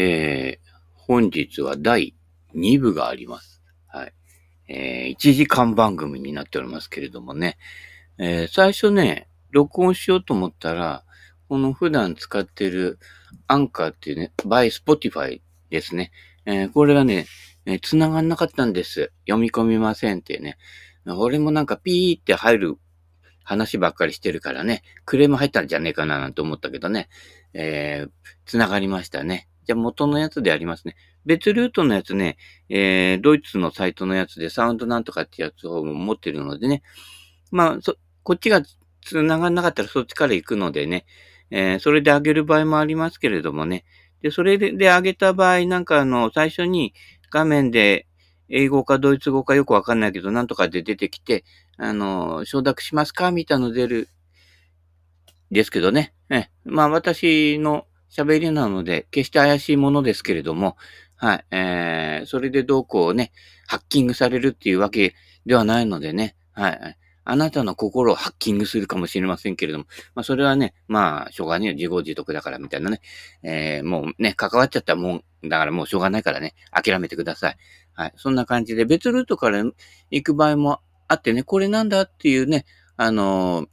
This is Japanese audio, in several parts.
えー、本日は第2部があります。はい。えー、1時間番組になっておりますけれどもね。えー、最初ね、録音しようと思ったら、この普段使ってるアンカーっていうね、by Spotify ですね。えー、これがね、えー、繋がんなかったんです。読み込みませんってね。俺もなんかピーって入る話ばっかりしてるからね、クレーム入ったんじゃねえかななんて思ったけどね、えー、繋がりましたね。じゃあ元のやつでありますね。別ルートのやつね、えー、ドイツのサイトのやつでサウンドなんとかってやつを持ってるのでね。まあ、そ、こっちが繋がんなかったらそっちから行くのでね、えー、それで上げる場合もありますけれどもね。で、それで上げた場合、なんかあの、最初に画面で英語かドイツ語かよくわかんないけど、なんとかで出てきて、あの、承諾しますかみたいなの出る、ですけどね。えまあ私の喋りなので、決して怪しいものですけれども、はい、えー、それでどうこうね、ハッキングされるっていうわけではないのでね、はい、あなたの心をハッキングするかもしれませんけれども、まあそれはね、まあ、しょうがねえ、自業自得だからみたいなね、えー、もうね、関わっちゃったもう、だからもうしょうがないからね、諦めてください。はい。そんな感じで、別ルートから行く場合もあってね、これなんだっていうね、あの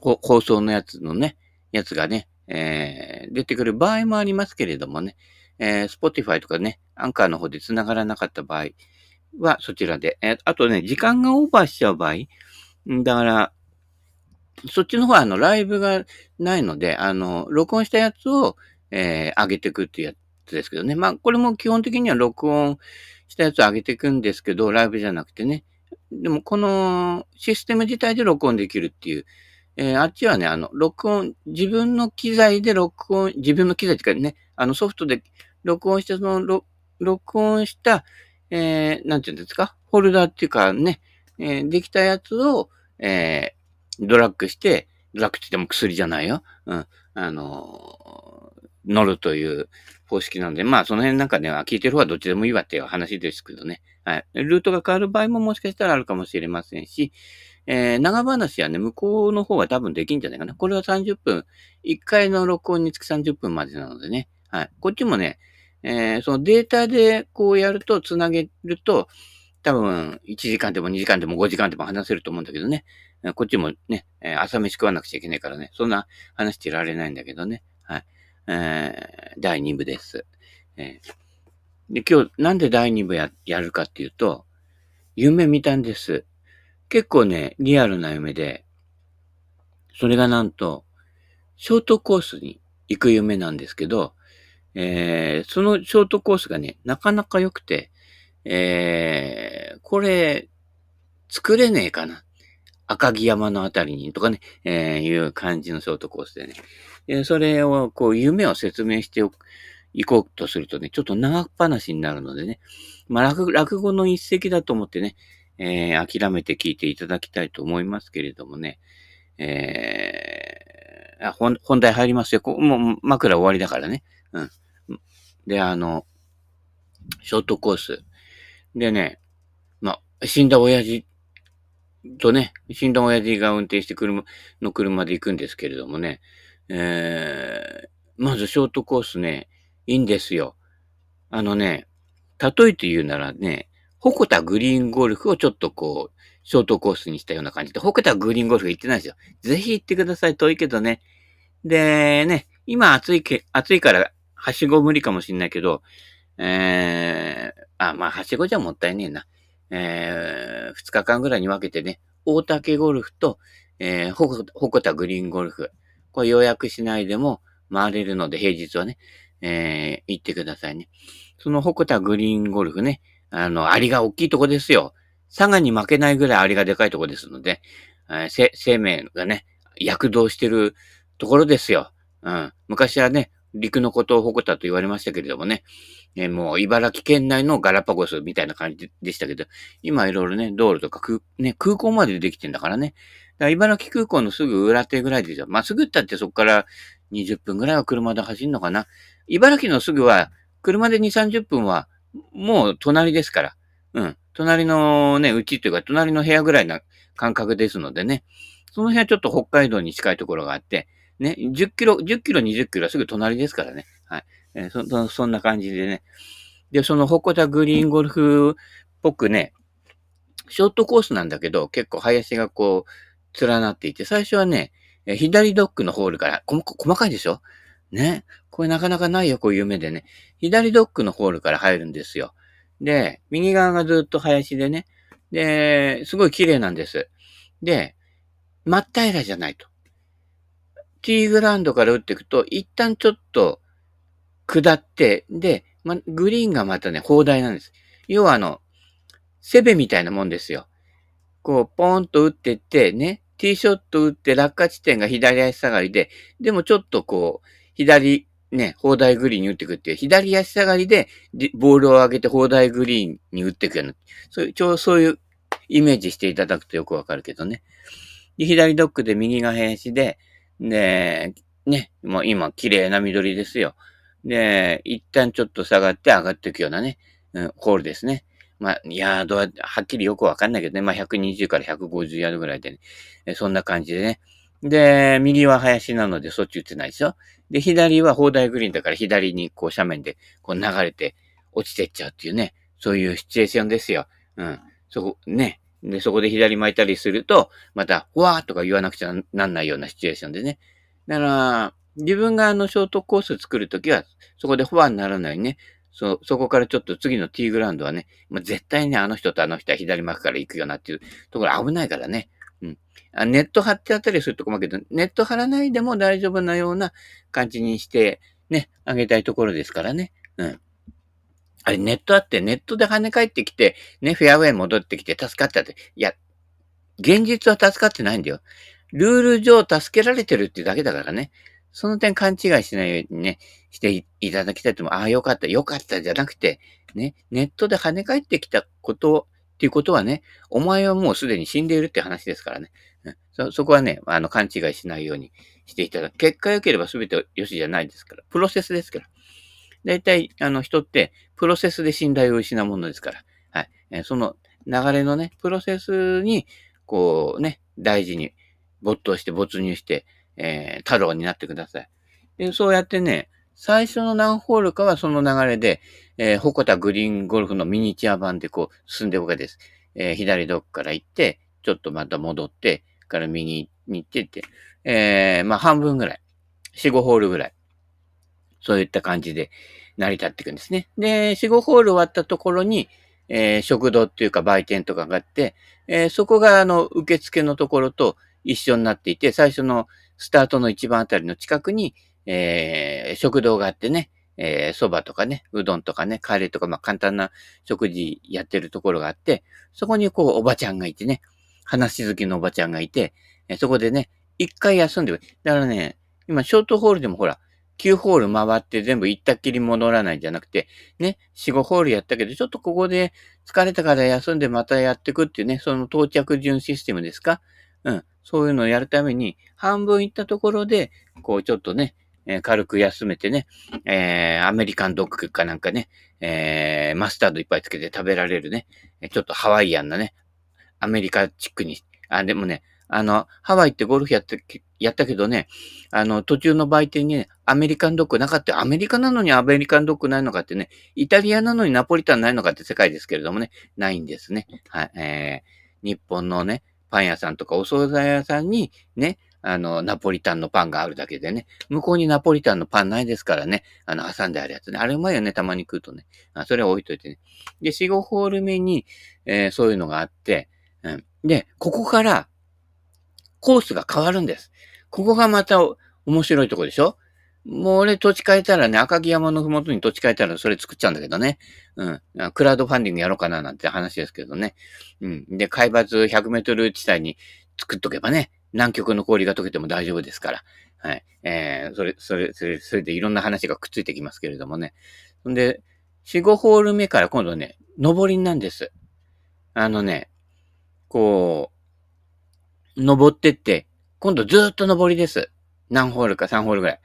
ー、放送のやつのね、やつがね、えー、出てくる場合もありますけれどもね、えー、Spotify とかね、アンカーの方で繋がらなかった場合はそちらで、えー、あとね、時間がオーバーしちゃう場合、だから、そっちの方はあの、ライブがないので、あの、録音したやつを、えー、上げていくっていうやつですけどね。まあ、これも基本的には録音したやつを上げていくんですけど、ライブじゃなくてね。でも、このシステム自体で録音できるっていう。えー、あっちはね、あの、録音、自分の機材で録音、自分の機材っていうかね、あのソフトで録音した、その、録音した、えー、なんていうんですか、フォルダーっていうかね、えー、できたやつを、えー、ドラッグして、ドラッグって言っても薬じゃないよ。うん。あのー、乗るという方式なんで、まあその辺なんかね、聞いてる方はどっちでもいいわっていう話ですけどね。はい。ルートが変わる場合ももしかしたらあるかもしれませんし、えー、長話はね、向こうの方は多分できんじゃないかな。これは30分、1回の録音につき30分までなのでね。はい。こっちもね、えー、そのデータでこうやると、つなげると、多分、1時間でも2時間でも5時間でも話せると思うんだけどね。こっちもね、え朝飯食わなくちゃいけないからね。そんな話してられないんだけどね。はい。えー、第2部です。えー、で、今日なんで第2部や、やるかっていうと、夢見たんです。結構ね、リアルな夢で、それがなんと、ショートコースに行く夢なんですけど、えー、そのショートコースがね、なかなか良くて、えー、これ、作れねえかな。赤城山のあたりにとかね、えー、いう感じのショートコースでね。でそれを、こう、夢を説明していこうとするとね、ちょっと長っ話になるのでね。まあ、落落語の一石だと思ってね、えー、諦めて聞いていただきたいと思いますけれどもね。えー、本本題入りますよ。こもう枕終わりだからね。うん。で、あの、ショートコース。でね、まあ、死んだ親父とね、死んだ親父が運転して車、の車で行くんですけれどもね、えー、まずショートコースね、いいんですよ。あのね、例えて言うならね、ホコタグリーンゴルフをちょっとこう、ショートコースにしたような感じで、ホコタグリーンゴルフ行ってないですよ。ぜひ行ってください。遠いけどね。で、ね、今暑いけ、暑いから、はしご無理かもしんないけど、えー、あ、まあ、はしごじゃもったいねえな。えー、二日間ぐらいに分けてね、大竹ゴルフと、えー、ほこ、ほこたグリーンゴルフ。これ予約しないでも回れるので、平日はね、えー、行ってくださいね。そのほこたグリーンゴルフね、あの、アリが大きいとこですよ。佐賀に負けないぐらいアリがでかいとこですので、えー、生命がね、躍動してるところですよ。うん。昔はね、陸のことを誇ったと言われましたけれどもね、えもう茨城県内のガラパゴスみたいな感じでしたけど、今いろいろね、道路とか空,、ね、空港までできてんだからね。だから茨城空港のすぐ裏手ぐらいですよ。まあ、すぐったってそこから20分ぐらいは車で走るのかな。茨城のすぐは、車で2、30分は、もう隣ですから。うん。隣のね、うちというか、隣の部屋ぐらいな感覚ですのでね。その辺はちょっと北海道に近いところがあって、ね、10キロ、10キロ、20キロはすぐ隣ですからね。はい。えー、そ、そそんな感じでね。で、その鉾田グリーンゴルフっぽくね、ショートコースなんだけど、結構林がこう、連なっていて、最初はね、左ドッグのホールから、細かいでしょ？ね。これなかなかないよ、こういう夢でね。左ドッグのホールから入るんですよ。で、右側がずっと林でね。で、すごい綺麗なんです。で、真っ平らじゃないと。ティーグラウンドから打っていくと、一旦ちょっと下って、で、ま、グリーンがまたね、砲台なんです。要はあの、セベみたいなもんですよ。こう、ポーンと打ってって、ね、ティーショット打って落下地点が左足下がりで、でもちょっとこう、左、ね、砲台グリーンに打っていくっていう、左足下がりで、ボールを上げて砲台グリーンに打っていくような、そういう、ちょうそういうイメージしていただくとよくわかるけどね。で、左ドックで右が林で、で、ね、もう今綺麗な緑ですよ。で、一旦ちょっと下がって上がっていくようなね、うん、ホールですね。まあ、ヤードははっきりよくわかんないけどね。まあ、120から150ヤードぐらいでね。そんな感じでね。で、右は林なのでそっち打ってないですよ。で、左は砲台グリーンだから左にこう斜面でこう流れて落ちてっちゃうっていうね。そういうシチュエーションですよ。うん。そこ、ね。で、そこで左巻いたりすると、また、ふわーとか言わなくちゃなんないようなシチュエーションでね。だから、自分があのショートコース作るときは、そこでフォアにならないね。そ、そこからちょっと次のティーグラウンドはね、まあ、絶対ね、あの人とあの人は左巻くから行くよなっていうところ危ないからね。うん。あネット張ってあったりするとこもあるけど、ネット張らないでも大丈夫なような感じにして、ね、あげたいところですからね。うん。あれ、ネットあって、ネットで跳ね返ってきて、ね、フェアウェイ戻ってきて助かったって。いや、現実は助かってないんだよ。ルール上助けられてるってだけだからね。その点勘違いしないようにね、していただきたいと思う。ああ、よかった、よかったじゃなくて、ね、ネットで跳ね返ってきたことっていうことはね、お前はもうすでに死んでいるって話ですからね。そ、そこはね、あの、勘違いしないようにしていただく。結果良ければ全て良しじゃないですから。プロセスですから。大体、あの、人って、プロセスで信頼を失うものですから。はい。えその流れのね、プロセスに、こうね、大事に没頭して没入して、えー、太郎になってください。で、そうやってね、最初の何ホールかはその流れで、えー、ホコタグリーンゴルフのミニチュア版でこう進んでおくわけです。えー、左ドックから行って、ちょっとまた戻って、から右に行ってって、えー、まあ半分ぐらい。4、5ホールぐらい。そういった感じで成り立っていくんですね。で、4、5ホール終わったところに、えー、食堂っていうか売店とかがあって、えー、そこがあの、受付のところと一緒になっていて、最初のスタートの一番あたりの近くに、えー、食堂があってね、えー、蕎麦とかね、うどんとかね、カレーとか、まあ簡単な食事やってるところがあって、そこにこう、おばちゃんがいてね、話好きのおばちゃんがいて、えー、そこでね、一回休んでだからね、今、ショートホールでもほら、9ホール回って全部行ったっきり戻らないんじゃなくて、ね、4、5ホールやったけど、ちょっとここで疲れたから休んでまたやってくっていうね、その到着順システムですか？うん。そういうのをやるために、半分行ったところで、こうちょっとね、えー、軽く休めてね、えー、アメリカンドッグかなんかね、えー、マスタードいっぱいつけて食べられるね、ちょっとハワイアンなね、アメリカチックに、あ、でもね、あの、ハワイってゴルフやって、やったけどね、あの、途中の売店にね、アメリカンドッグなかった。アメリカなのにアメリカンドッグないのかってね、イタリアなのにナポリタンないのかって世界ですけれどもね、ないんですね。はい、えー、日本のね、パン屋さんとかお惣菜屋さんにね、あの、ナポリタンのパンがあるだけでね、向こうにナポリタンのパンないですからね、あの、挟んであるやつね。あれうまいよね、たまに食うとね。あそれは置いといてね。で、4、5ホール目に、えー、そういうのがあって、うん。で、ここから、コースが変わるんです。ここがまた面白いとこでしょ？もう俺土地変えたらね、赤城山のふもとに土地変えたらそれ作っちゃうんだけどね。うん。クラウドファンディングやろうかななんて話ですけどね。うん。で、海抜100メートル地帯に作っとけばね、南極の氷が溶けても大丈夫ですから。はい。えー、それ、それ、それ、それでいろんな話がくっついてきますけれどもね。んで、4、5ホール目から今度ね、上りなんです。あのね、こう、登ってって、今度ずっと上りです。何ホールか3ホールぐらい。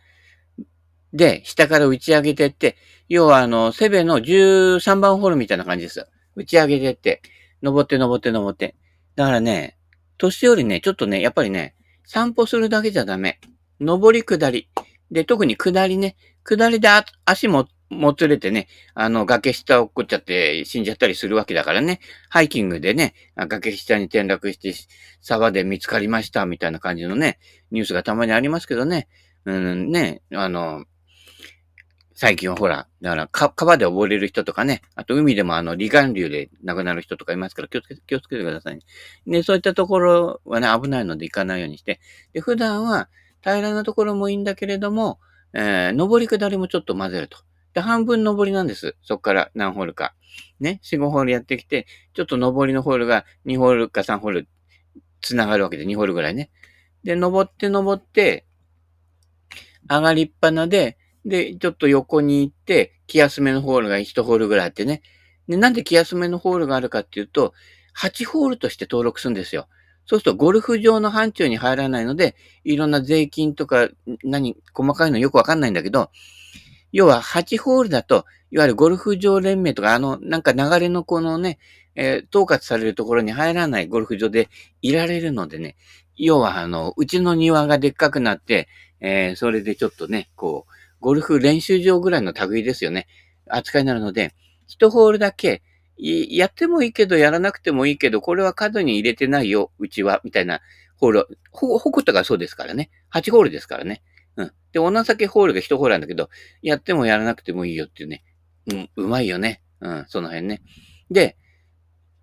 で、下から打ち上げてって、要はあの、セベの13番ホールみたいな感じです。打ち上げてって、登って登って登って。だからね、年寄りね、ちょっとね、やっぱりね、散歩するだけじゃダメ。上り下り。で、特に下りね。下りで足も、もつれてね、あの、崖下落っこっちゃって死んじゃったりするわけだからね。ハイキングでね、崖下に転落して沢で見つかりましたみたいな感じのね、ニュースがたまにありますけどね。うんね、あの、最近はほら、だからか、川で溺れる人とかね、あと海でもあの、離岸流で亡くなる人とかいますから気をつけて、気をつけてくださいね。で、そういったところはね、危ないので行かないようにして、で、普段は平らなところもいいんだけれども、えー、上り下りもちょっと混ぜると。で、半分上りなんです。そっから何ホールか。ね、4、5ホールやってきて、ちょっと上りのホールが2ホールか3ホール繋がるわけで、2ホールぐらいね。で、登って登って、上がりっぱなで、で、ちょっと横に行って、気休めのホールが1ホールぐらいあってね。で、なんで気休めのホールがあるかっていうと、8ホールとして登録するんですよ。そうすると、ゴルフ場の範疇に入らないので、いろんな税金とか、何、細かいのよくわかんないんだけど、要は8ホールだと、いわゆるゴルフ場連盟とか、あの、なんか流れのこのね、えー、統括されるところに入らないゴルフ場でいられるのでね、要はあの、うちの庭がでっかくなって、えー、それでちょっとね、こう、ゴルフ練習場ぐらいの類ですよね。扱いになるので、一ホールだけ、やってもいいけど、やらなくてもいいけど、これは角に入れてないよ、うちは、みたいなホール。ほ、ほことがそうですからね。8ホールですからね。うん。で、お情けホールが1ホールなんだけど、やってもやらなくてもいいよっていうね。うん、うまいよね。うん、その辺ね。で、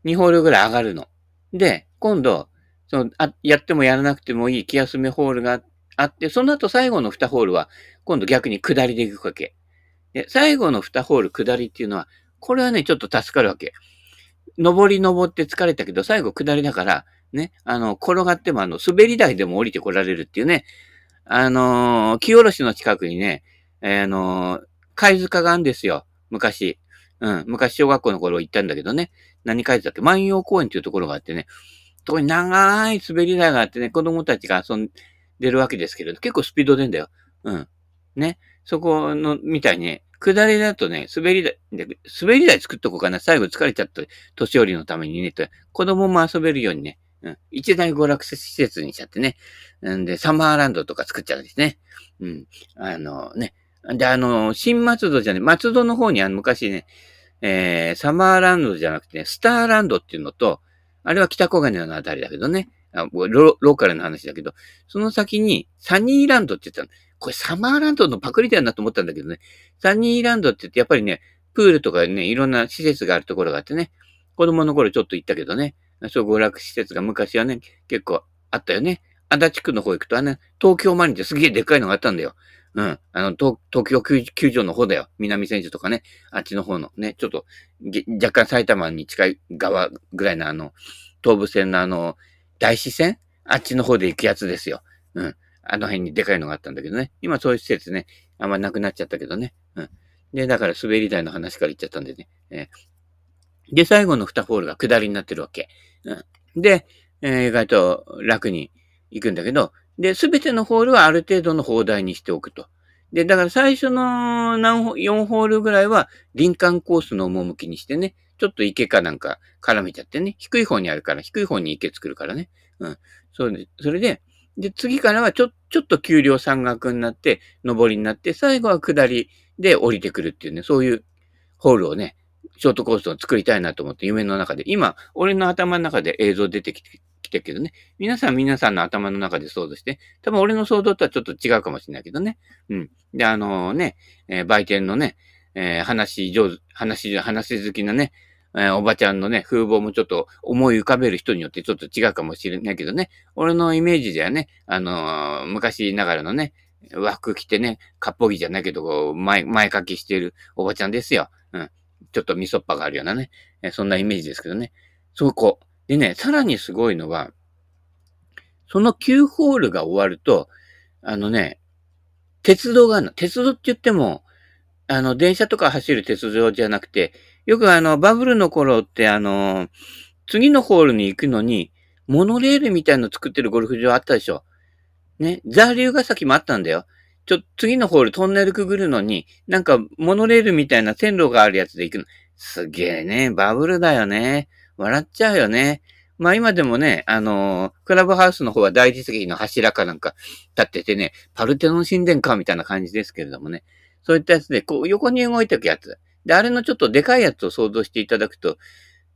2ホールぐらい上がるの。で、今度、その、あ、やってもやらなくてもいい気休めホールがあってあって、その後最後の2ホールは、今度逆に下りで行くわけ。で、最後の2ホール下りっていうのは、これはね、ちょっと助かるわけ。登り登って疲れたけど、最後下りだから、ね、あの、転がってもあの、滑り台でも降りてこられるっていうね、あのー、木下ろしの近くにね、えー、あのー、貝塚があるんですよ。昔。うん。昔小学校の頃行ったんだけどね。何貝塚っけ万葉公園っていうところがあってね。そこに長い滑り台があってね、子供たちが遊んでるわけですけれど、結構スピード出んだよ。うん。ね。そこの、みたいにね、下りだとね、滑り台、滑り台作っとこうかな。最後疲れちゃった年寄りのためにね、と子供も遊べるようにね、うん。一大娯楽施設にしちゃってね。うんで、サマーランドとか作っちゃうんですね。うん。あのね。で、あの、新松戸じゃね、松戸の方にあの、昔ね、えー、サマーランドじゃなくてね、スターランドっていうのと、あれは北小金のあたりだけどね。あロローカルな話だけど、その先にサニーランドって言ったの。これサマーランドのパクリだよなと思ったんだけどね。サニーランドって言ってやっぱりね、プールとかね、いろんな施設があるところがあってね、子供の頃ちょっと行ったけどね、そう娯楽施設が昔はね、結構あったよね。足立区の方行くと、あの、東京マリンってすげえでっかいのがあったんだよ。うん。あの、東東京球場の方だよ。南千住とかね。あっちの方のね、ちょっと、若干埼玉に近い側ぐらいのあの、東武線のあの、大師線？あっちの方で行くやつですよ。うん。あの辺にでかいのがあったんだけどね。今そういう施設ね、あんまなくなっちゃったけどね。うん。で、だから滑り台の話から言っちゃったんでね。えー、で、最後の2ホールが下りになってるわけ。うん。で、えー、意外と楽に行くんだけど、で、すべてのホールはある程度の砲台にしておくと。で、だから最初の何4ホールぐらいは林間コースの趣にしてね、ちょっと池かなんか絡めちゃってね、低い方にあるから、低い方に池作るからね。うん。そうで、それで、で、次からはちょ、ちょっと丘陵山岳になって、上りになって、最後は下りで降りてくるっていうね、そういうホールをね、ショートコースを作りたいなと思って夢の中で、今、俺の頭の中で映像出てきて、きてるけどね。皆さん皆さんの頭の中で想像して、多分俺の想像とはちょっと違うかもしれないけどね。うん。で、あのー、ね、えー、売店のね、えー、話上手、話、話好きなね、えー、おばちゃんのね、風貌もちょっと思い浮かべる人によってちょっと違うかもしれないけどね。俺のイメージではね、あのー、昔ながらのね、和服着てね、かっぽぎじゃないけど、こう、前、前書きしてるおばちゃんですよ。うん。ちょっと味噌っぱがあるようなね、えー、そんなイメージですけどね。そこ。でね、さらにすごいのは、その9ホールが終わると、あのね、鉄道があるの。鉄道って言っても、あの、電車とか走る鉄道じゃなくて、よくあの、バブルの頃ってあの、次のホールに行くのに、モノレールみたいの作ってるゴルフ場あったでしょ。ね。ザ・ーヶ崎もあったんだよ。ちょ、次のホールトンネルくぐるのに、なんかモノレールみたいな線路があるやつで行くの。すげえね。バブルだよね。笑っちゃうよね。まあ今でもね、あのー、クラブハウスの方は大理石の柱かなんか立っててね、パルテノン神殿かみたいな感じですけれどもね。そういったやつで、こう横に動いていくやつ。で、あれのちょっとでかいやつを想像していただくと、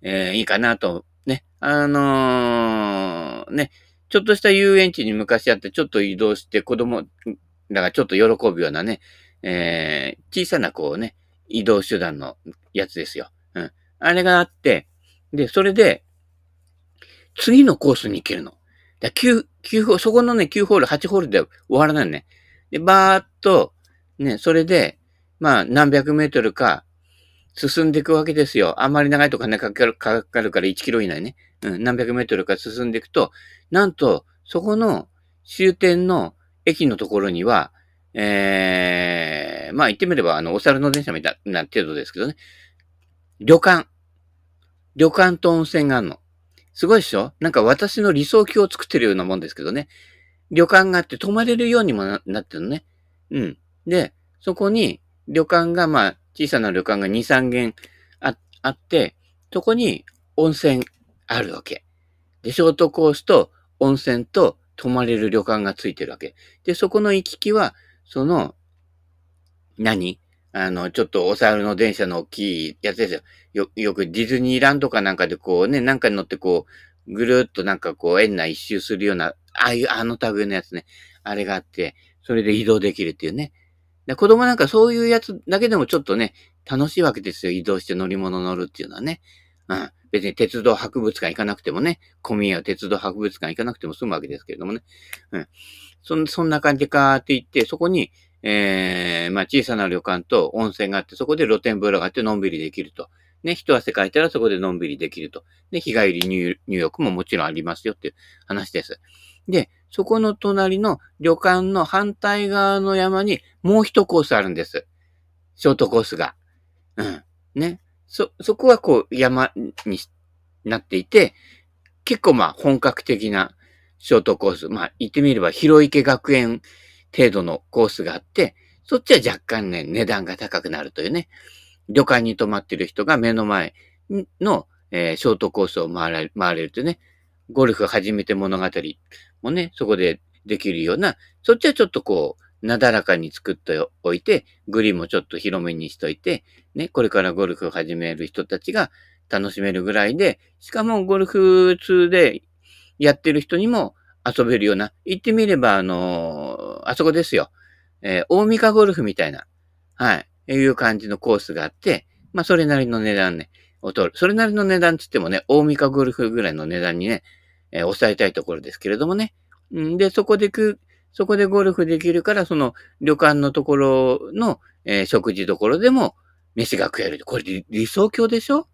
えー、いいかなと、ね。あのー、ね、ちょっとした遊園地に昔あって、ちょっと移動して子供、だからちょっと喜ぶようなね、えー、小さなこうね、移動手段のやつですよ。うん。あれがあって、で、それで、次のコースに行けるの。だ9、9ホール、そこのね、9ホール、8ホールで終わらないね。で、バーっと、ね、それで、まあ、何百メートルか、進んでいくわけですよ。あんまり長いとかね、かかるかかるから1キロ以内ね。うん、何百メートルか進んでいくと、なんと、そこの終点の駅のところには、ええー、まあ言ってみれば、あの、お猿の電車みたいな程度ですけどね。旅館。旅館と温泉があるの。すごいでしょ？なんか私の理想郷を作ってるようなもんですけどね。旅館があって泊まれるようにもななってるのね。うん。で、そこに旅館が、まあ、小さな旅館が2、3軒ああって、そこに温泉あるわけ。で、ショートコースと温泉と泊まれる旅館がついてるわけ。で、そこの行き来は、その、何？あの、ちょっとお猿の電車の大きいやつですよ。よ、よくディズニーランドかなんかでこうね、なんかに乗ってこう、ぐるっとなんかこう園内一周するような、ああいう、あの類のやつね。あれがあって、それで移動できるっていうね。で子供なんかそういうやつだけでもちょっとね、楽しいわけですよ。移動して乗り物乗るっていうのはね。うん。別に鉄道博物館行かなくてもね、混み合う鉄道博物館行かなくても済むわけですけれどもね。うん。そんそんな感じかって言って、そこに、えー、まあ小さな旅館と温泉があって、そこで露天風呂があってのんびりできると。ね、一汗かいたらそこでのんびりできると。で、日帰り入入浴ももちろんありますよっていう話です。で、そこの隣の旅館の反対側の山にもう一コースあるんです。ショートコースが。うん。ね。そ、そこはこう山になっていて、結構まあ本格的なショートコース。まあ言ってみれば広池学園程度のコースがあって、そっちは若干ね、値段が高くなるというね。旅館に泊まってる人が目の前の、えー、ショートコースを回ら回れるというね。ゴルフ始めて物語もね、そこでできるような、そっちはちょっとこう、なだらかに作っておいて、グリーンもちょっと広めにしといて、ね、これからゴルフを始める人たちが楽しめるぐらいで、しかもゴルフ通でやってる人にも遊べるような、言ってみれば、あのー、あそこですよ。えー、大三日ゴルフみたいな、はい、いう感じのコースがあって、まあ、それなりの値段ね、を取る。それなりの値段って言ってもね、大三日ゴルフぐらいの値段にね、えー、抑えたいところですけれどもね。んで、そこでく、そこでゴルフできるから、その旅館のところの、えー、食事どころでも飯が食える。これ理想郷でしょ？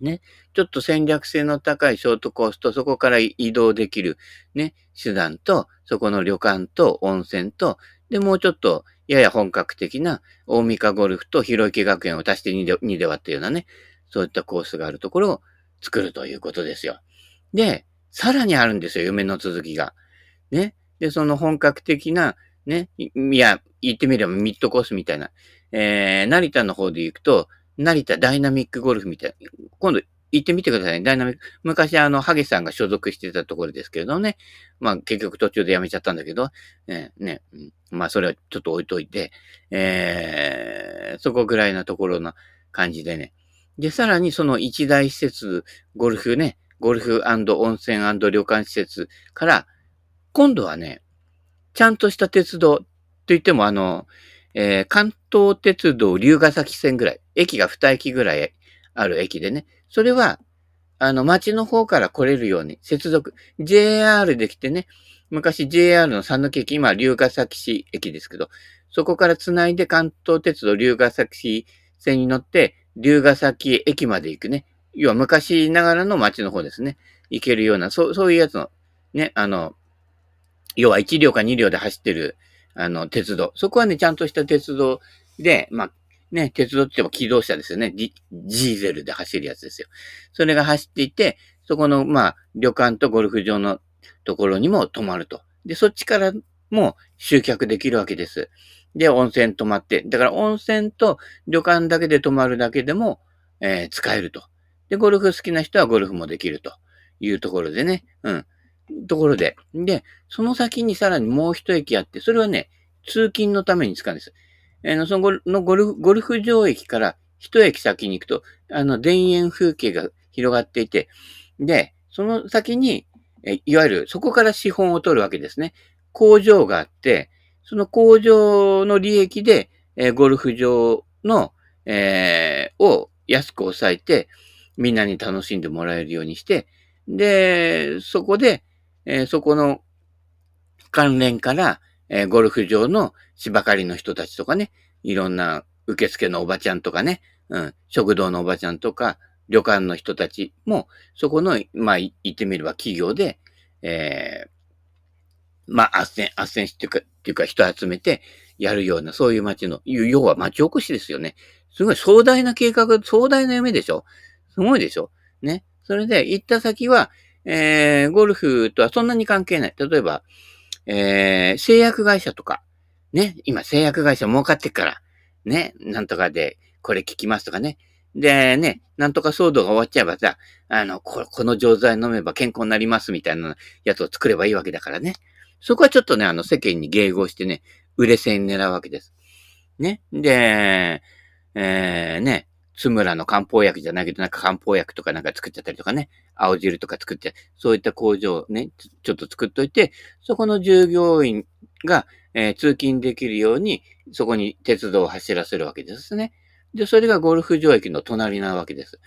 ね。ちょっと戦略性の高いショートコースと、そこから移動できるね、手段と、そこの旅館と温泉と、で、もうちょっと、やや本格的な大三日ゴルフと広池学園を足して2で ,2 で割ったようなね、そういったコースがあるところを作るということですよ。で、さらにあるんですよ、夢の続きが。ね。で、その本格的な、ね、いや、言ってみればミッドコースみたいな。えー、成田の方で行くと、成田ダイナミックゴルフみたいな。今度行ってみてくださいね。ダイナミック。昔あの、ハゲさんが所属してたところですけれどね。まあ結局途中で辞めちゃったんだけど、ね、ね、まあそれはちょっと置いといて、えー、そこぐらいのところの感じでね。で、さらにその一大施設、ゴルフね、ゴルフ温泉旅館施設から、今度はね、ちゃんとした鉄道と言ってもあの、えー、関東鉄道龍ヶ崎線ぐらい、駅が2駅ぐらいある駅でね、それは、あの、町の方から来れるように接続、JR で来てね、昔 JR の佐抜駅、今龍ヶ崎市駅ですけど、そこから繋いで関東鉄道龍ヶ崎市線に乗って、龍ヶ崎駅まで行くね。要は昔ながらの街の方ですね。行けるような、そう、そういうやつの、ね、あの、要は1両か2両で走ってる、あの、鉄道。そこはね、ちゃんとした鉄道で、まあ、ね、鉄道って言っても機動車ですよね。ジーゼルで走るやつですよ。それが走っていて、そこの、まあ、旅館とゴルフ場のところにも泊まると。で、そっちからも集客できるわけです。で、温泉泊まって。だから温泉と旅館だけで泊まるだけでも、えー、使えると。で、ゴルフ好きな人はゴルフもできるというところでね。うん。ところで。で、その先にさらにもう一駅あって、それはね、通勤のために使うんです。えー、そのゴルフ、ゴルフ場駅から一駅先に行くと、あの、田園風景が広がっていて、で、その先に、えいわゆるそこから資本を取るわけですね。工場があって、その工場の利益で、えー、ゴルフ場の、えー、を安く抑えて、みんなに楽しんでもらえるようにして、で、そこで、えー、そこの関連から、えー、ゴルフ場の芝刈りの人たちとかね、いろんな受付のおばちゃんとかね、うん、食堂のおばちゃんとか、旅館の人たちも、そこの、まあ、言ってみれば企業で、えー、まあ、斡旋、斡旋していうか、っていうか人集めてやるような、そういう街の、要は町おこしですよね。すごい壮大な計画、壮大な夢でしょ？すごいでしょ？ね？それで行った先は、えー、ゴルフとはそんなに関係ない。例えば、えー、製薬会社とか、ね、今製薬会社儲かってっから、ね、なんとかでこれ聞きますとかね。で、ね、なんとか騒動が終わっちゃえばさ、あの、ここの錠剤飲めば健康になりますみたいなやつを作ればいいわけだからね。そこはちょっとね、あの、世間に迎合してね、売れ線狙うわけです。ね。で、えー、ね、津村の漢方薬じゃないけど、なんか漢方薬とかなんか作っちゃったりとかね、青汁とか作って、そういった工場をね、ちょっと作っといて、そこの従業員が、えー、通勤できるように、そこに鉄道を走らせるわけですね。で、それがゴルフ場駅の隣なわけです。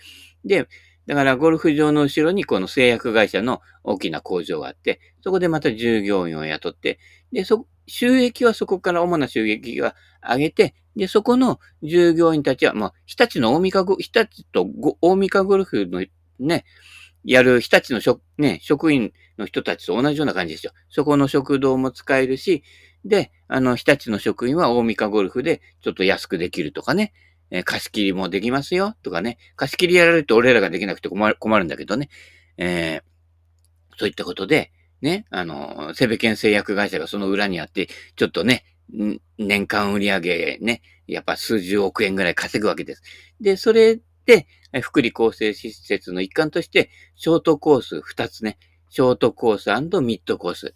で、だからゴルフ場の後ろにこの製薬会社の大きな工場があって、そこでまた従業員を雇って、で、そ、収益はそこから主な収益は上げて、で、そこの従業員たちは、まあ、日立の大三日、日立と大三日ゴルフのね、やる日立の職、ね、職員の人たちと同じような感じですよ。そこの食堂も使えるし、で、あの、日立の職員は大三日ゴルフでちょっと安くできるとかね、えー、貸し切りもできますよとかね、貸し切りやられると俺らができなくて困る困るんだけどね、えー、そういったことで、ね、あの、セベケン製薬会社がその裏にあって、ちょっとね、年間売上ね、やっぱ数十億円ぐらい稼ぐわけです。で、それで、福利厚生施設の一環として、ショートコース2つね、ショートコースミッドコース。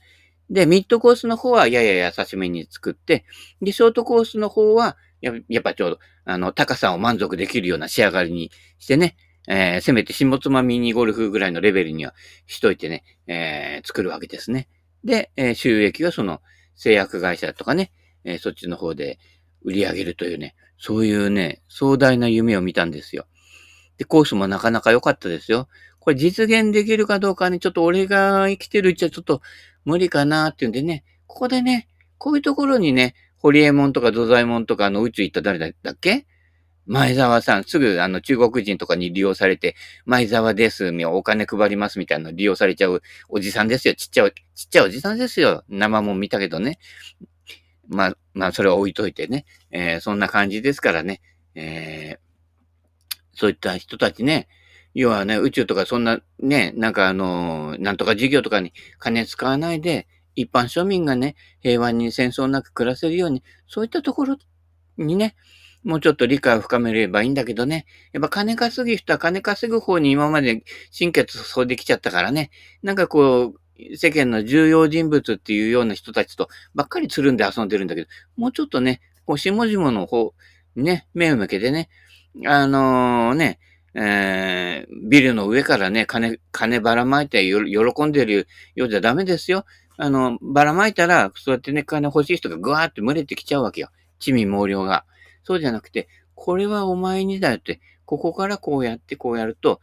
で、ミッドコースの方はやや優しめに作って、で、ショートコースの方は、ややっぱちょうど、あの、高さを満足できるような仕上がりにしてね、えー、せめて下妻ミニゴルフぐらいのレベルにはしといてね、えー、作るわけですね。で、えー、収益はその製薬会社とかね、え、そっちの方で売り上げるというね、そういうね、壮大な夢を見たんですよ。で、コースもなかなか良かったですよ。これ実現できるかどうかね、ちょっと俺が生きてるうちはちょっと無理かなっていうんでね、ここでね、こういうところにね、ホリエモンとか土左衛門とかの宇宙行った誰だっけ前澤さん、すぐあの中国人とかに利用されて、前澤です、お金配りますみたいな利用されちゃうおじさんですよ。ちっちゃい、ちっちゃいおじさんですよ。生も見たけどね。まあ、まあ、それは置いといてね。えー、そんな感じですからね。えー、そういった人たちね、要はね、宇宙とかそんなね、なんかあの、なんとか事業とかに金使わないで、一般庶民がね、平和に戦争なく暮らせるように、そういったところにね、もうちょっと理解を深めればいいんだけどね。やっぱ金稼ぐ人は金稼ぐ方に今まで神経注いできちゃったからね。なんかこう、世間の重要人物っていうような人たちとばっかりつるんで遊んでるんだけど、もうちょっとね、こう、下々の方、ね、目を向けてね、あのー、ね、えー、ビルの上からね、金、金ばらまいて喜んでるようじゃダメですよ。あの、ばらまいたら、そうやってね、金欲しい人がぐわーって群れてきちゃうわけよ。地味猛量が。そうじゃなくて、これはお前にだよって、ここからこうやってこうやると、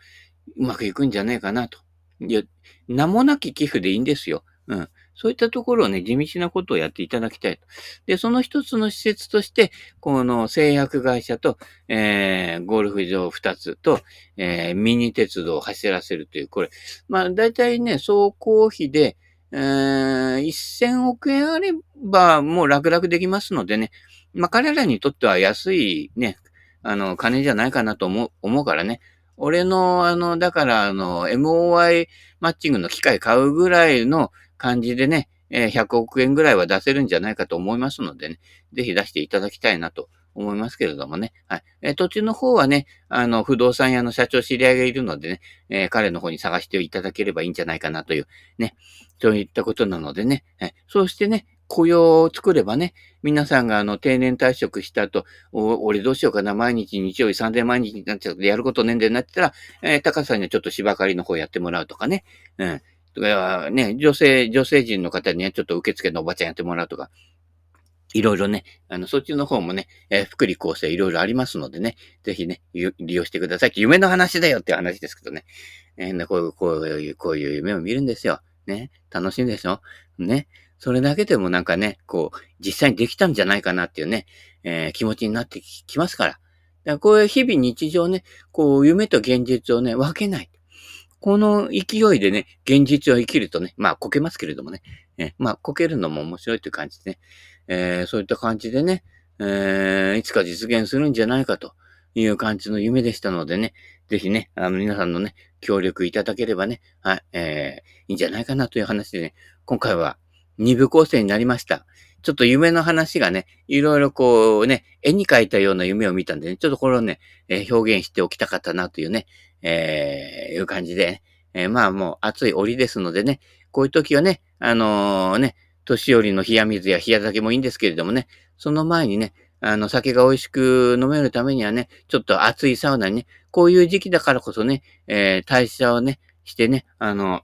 うまくいくんじゃねえかなと。いや、名もなき寄付でいいんですよ。うん。そういったところをね、地道なことをやっていただきたいと。で、その一つの施設として、この製薬会社と、えー、ゴルフ場二つと、えー、ミニ鉄道を走らせるという、これ。まあ、大体ね、走行費で、えー、1000億円あれば、もう楽々できますのでね。まあ、彼らにとっては安いね、あの、金じゃないかなと思う、思うからね。俺の、あの、だから、あの、MOI マッチングの機械買うぐらいの感じでね、え、100億円ぐらいは出せるんじゃないかと思いますのでね、ぜひ出していただきたいなと思いますけれどもね。はい。えー、土地の方はね、あの、不動産屋の社長知り合いがいるのでね、えー、彼の方に探していただければいいんじゃないかなという、ね、そういったことなのでね、はい、そうしてね、雇用を作ればね、皆さんがあの定年退職した後、俺どうしようかな、毎日日曜日3000毎日になっちゃうやることねんでなってたら、えー、高さんにはちょっと芝刈りの方やってもらうとかね、うん。とか、ね、女性、女性陣の方にはちょっと受付のおばちゃんやってもらうとか、いろいろね、あの、そっちの方もね、えー、福利厚生いろいろありますのでね、ぜひね、利用してください。夢の話だよっていう話ですけどね。えー、こういう、こういう、こういう夢を見るんですよ。ね。楽しいでしょ？ね。それだけでもなんかね、こう、実際にできたんじゃないかなっていうね、えー、気持ちになってきますから。だからこういう日々日常ね、こう、夢と現実をね、分けない。この勢いでね、現実を生きるとね、まあ、こけますけれどもね、えまあ、こけるのも面白いという感じでね、えー、そういった感じでね、えー、いつか実現するんじゃないかという感じの夢でしたのでね、ぜひね、あの、皆さんのね、協力いただければね、はい、えー、いいんじゃないかなという話でね、今回は、二部構成になりました。ちょっと夢の話がね、いろいろこうね、絵に描いたような夢を見たんでね、ちょっとこれをね、えー、表現しておきたかったなというね、えー、いう感じで、えー、まあもう暑い折ですのでね、こういう時はね、あのー、ね、年寄りの冷や水や冷や酒もいいんですけれどもね、その前にね、あの、酒が美味しく飲めるためにはね、ちょっと暑いサウナにね、こういう時期だからこそね、えー、代謝をね、してね、あの、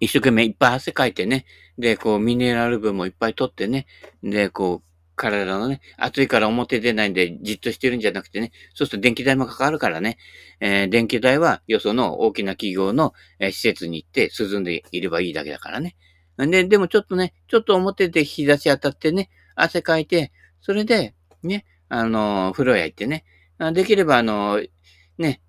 一生懸命いっぱい汗かいてね、で、こう、ミネラル分もいっぱい取ってね、で、こう、体のね、暑いから表出ないんでじっとしてるんじゃなくてね、そうすると電気代もかかるからね、えー、電気代はよその大きな企業の、えー、施設に行って涼んでいればいいだけだからね。で、でもちょっとね、ちょっと表で日差し当たってね、汗かいて、それで、ね、あの、風呂屋行ってね、できればあのー、ね、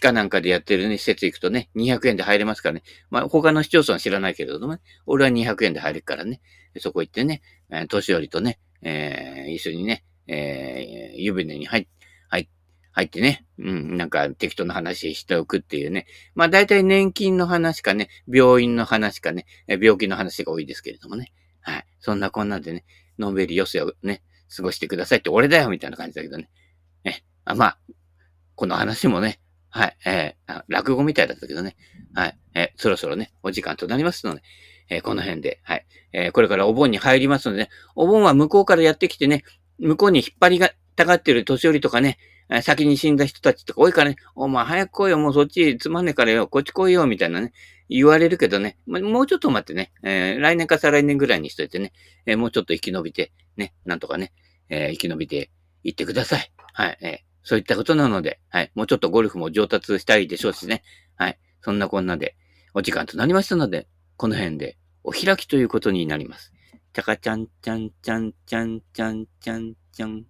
鹿なんかでやってるね、施設行くとね、200円で入れますからね。まあ、他の市町村は知らないけれどもね、俺は200円で入るからね、そこ行ってね、年寄りとね、えー、一緒にね、えー、湯船に入入入ってね、うん、なんか適当な話しておくっていうね。まあ大体年金の話かね、病院の話かね、病気の話が多いですけれどもね。はい。そんなこんなでね、のんびり余生をね、過ごしてくださいって俺だよみたいな感じだけどね。え、あまあ、この話もね、はい、えー、落語みたいだったけどね、はい、えー、そろそろね、お時間となりますので、えー、この辺で、はい、えー、これからお盆に入りますのでね、お盆は向こうからやってきてね、向こうに引っ張りがたがってる年寄りとかね、先に死んだ人たちとか多いからね、お前早く来いよ、もうそっちつまんねえからよ、こっち来いよ、みたいなね、言われるけどね、もうちょっと待ってね、えー、来年か再来年ぐらいにしといてね、えー、もうちょっと生き延びて、ね、なんとかね、えー、生き延びていってください。はい、えーそういったことなので、はい。もうちょっとゴルフも上達したいでしょうしね。はい。そんなこんなで、お時間となりましたので、この辺でお開きということになります。ちゃかちゃんちゃんちゃんちゃんちゃんちゃんちゃん。